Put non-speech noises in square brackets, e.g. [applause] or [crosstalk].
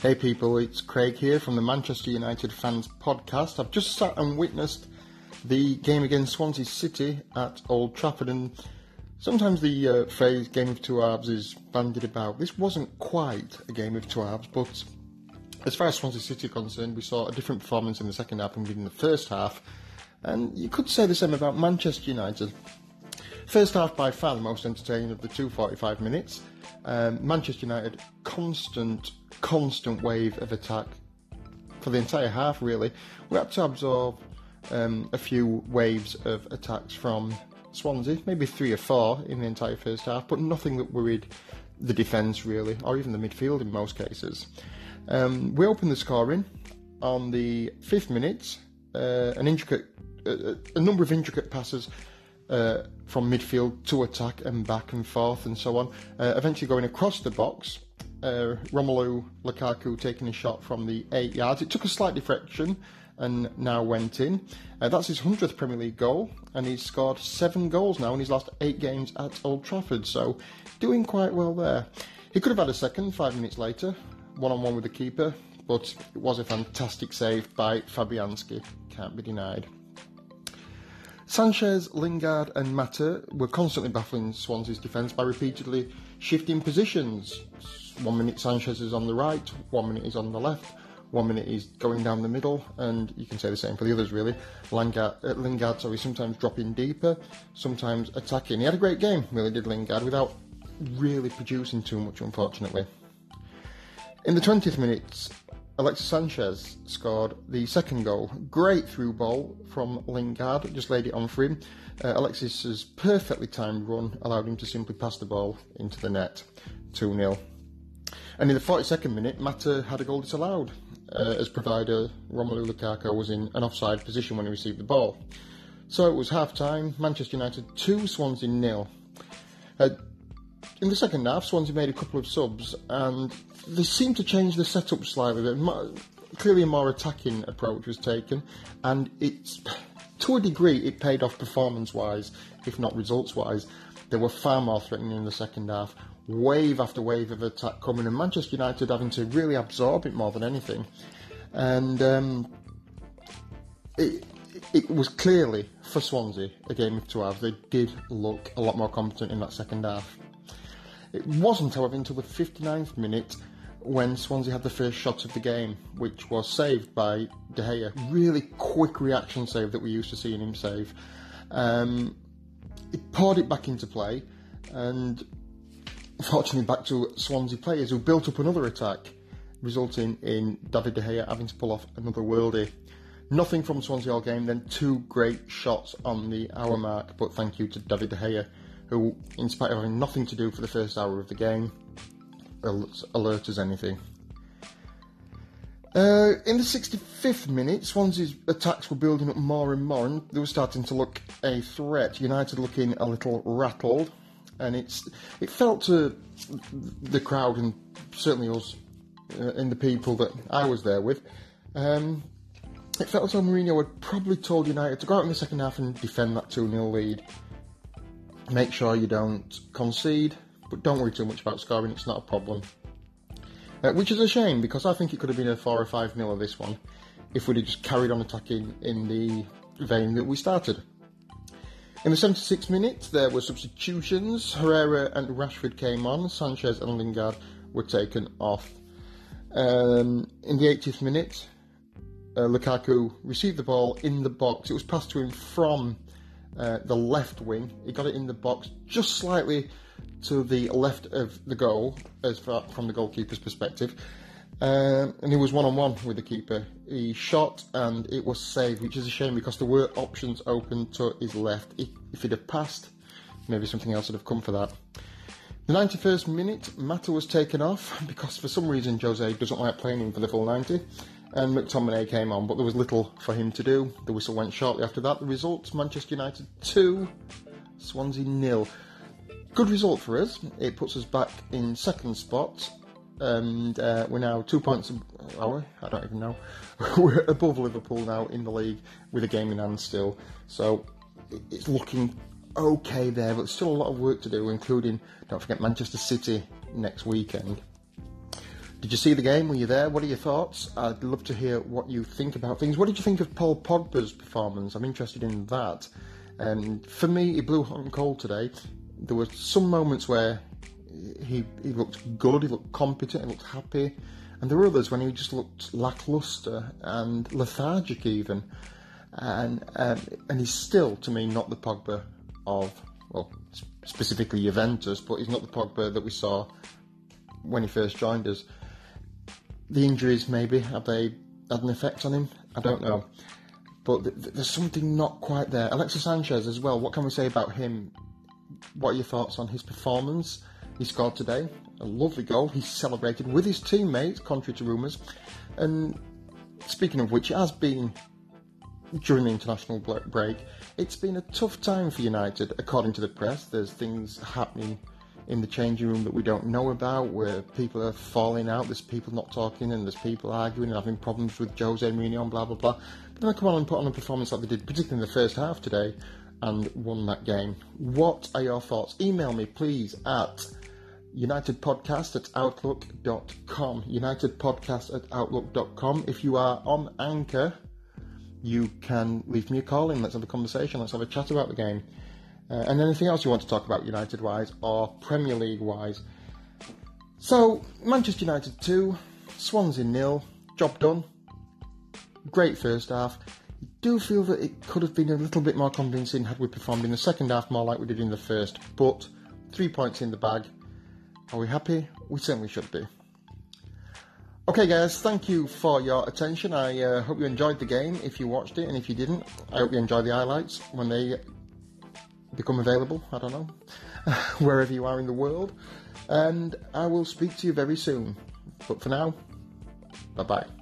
Hey people, it's Craig here from the Manchester United Fans Podcast. I've just sat and witnessed the game against Swansea City at Old Trafford, and sometimes the uh, phrase game of two halves is bandied about. This wasn't quite a game of two halves, but as far as Swansea City are concerned, we saw a different performance in the second half than we did in the first half, and you could say the same about Manchester United. First half by far the most entertaining of the two 45 minutes. Um, Manchester United constant, constant wave of attack for the entire half. Really, we had to absorb um, a few waves of attacks from Swansea, maybe three or four in the entire first half, but nothing that worried the defence really, or even the midfield in most cases. Um, we opened the scoring on the fifth minute. Uh, an intricate, uh, a number of intricate passes uh, from midfield to attack and back and forth and so on. Uh, eventually going across the box, uh, Romelu Lukaku taking a shot from the eight yards. It took a slight deflection and now went in. Uh, that's his 100th Premier League goal, and he's scored seven goals now in his last eight games at Old Trafford, so doing quite well there. He could have had a second five minutes later, one on one with the keeper, but it was a fantastic save by Fabianski, can't be denied. Sanchez, Lingard, and Mata were constantly baffling Swansea's defence by repeatedly shifting positions. One minute Sanchez is on the right, one minute is on the left, one minute he's going down the middle, and you can say the same for the others really. Lingard, uh, Lingard sorry, sometimes dropping deeper, sometimes attacking. He had a great game, really did Lingard, without really producing too much, unfortunately. In the 20th minute, Alexis Sanchez scored the second goal. Great through ball from Lingard, just laid it on for him. Uh, Alexis's perfectly timed run allowed him to simply pass the ball into the net, 2 0. And in the 42nd minute, Mata had a goal disallowed, uh, as provider Romelu Lukaku was in an offside position when he received the ball. So it was half time, Manchester United 2, Swansea nil. Uh, in the second half, Swansea made a couple of subs and they seemed to change the setup slightly. Clearly, a more attacking approach was taken, and it's to a degree it paid off performance-wise, if not results-wise. They were far more threatening in the second half, wave after wave of attack coming, and Manchester United having to really absorb it more than anything. And um, it, it was clearly for Swansea a game of two halves. They did look a lot more competent in that second half. It wasn't, however, until the 59th minute when Swansea had the first shot of the game, which was saved by De Gea. Really quick reaction save that we used to see in him save. Um, he poured it back into play, and fortunately back to Swansea players who built up another attack, resulting in David De Gea having to pull off another worldie. Nothing from Swansea all game, then two great shots on the hour mark, but thank you to David De Gea, who, in spite of having nothing to do for the first hour of the game, alert as anything. Uh, in the 65th minute, Swansea's attacks were building up more and more, and they were starting to look a threat. United looking a little rattled, and it's it felt to the crowd and certainly us uh, the people that I was there with. Um, it felt as though Mourinho had probably told United to go out in the second half and defend that 2 0 lead. Make sure you don't concede, but don't worry too much about scoring, it's not a problem. Uh, which is a shame because I think it could have been a 4 or 5 nil of this one if we'd have just carried on attacking in the vein that we started. In the 76th minute, there were substitutions. Herrera and Rashford came on, Sanchez and Lingard were taken off. Um, in the 80th minute, uh, Lukaku received the ball in the box. It was passed to him from uh, the left wing. He got it in the box just slightly to the left of the goal, as far from the goalkeeper's perspective. Um, and he was one on one with the keeper. He shot and it was saved, which is a shame because there were options open to his left. If he'd have passed, maybe something else would have come for that. The 91st minute, Mata was taken off [laughs] because for some reason Jose doesn't like playing him for the full 90, and McTominay came on, but there was little for him to do. The whistle went shortly after that. The result: Manchester United 2, Swansea nil. Good result for us. It puts us back in second spot, and uh, we're now two points. Are we? I don't even know. [laughs] we're above Liverpool now in the league with a game in hand still. So it's looking okay there, but still a lot of work to do, including don't forget Manchester City next weekend. Did you see the game? Were you there? What are your thoughts? I'd love to hear what you think about things. What did you think of Paul Pogba's performance? I'm interested in that. Um, for me, he blew hot and cold today. There were some moments where he, he looked good, he looked competent, he looked happy. And there were others when he just looked lackluster and lethargic even. And um, and he's still, to me, not the Pogba of, well, specifically Juventus, but he's not the Pogba that we saw when he first joined us. The injuries, maybe, have they had an effect on him? I don't know. But th- th- there's something not quite there. Alexis Sanchez as well, what can we say about him? What are your thoughts on his performance? He scored today, a lovely goal. He celebrated with his teammates, contrary to rumours. And speaking of which, it has been during the international break, it's been a tough time for United, according to the press. There's things happening in the changing room that we don't know about, where people are falling out, there's people not talking, and there's people arguing and having problems with Jose Mourinho and blah blah blah. But then they come on and put on a performance like they did, particularly in the first half today, and won that game. What are your thoughts? Email me, please, at unitedpodcast at outlook.com. Unitedpodcast at outlook.com. If you are on Anchor, you can leave me a call in. Let's have a conversation. Let's have a chat about the game. Uh, and anything else you want to talk about United wise or Premier League wise. So, Manchester United 2, Swansea nil, job done. Great first half. do feel that it could have been a little bit more convincing had we performed in the second half more like we did in the first, but three points in the bag. Are we happy? We certainly should be. Okay, guys, thank you for your attention. I uh, hope you enjoyed the game if you watched it, and if you didn't, I hope you enjoyed the highlights when they become available. I don't know, [laughs] wherever you are in the world. And I will speak to you very soon. But for now, bye bye.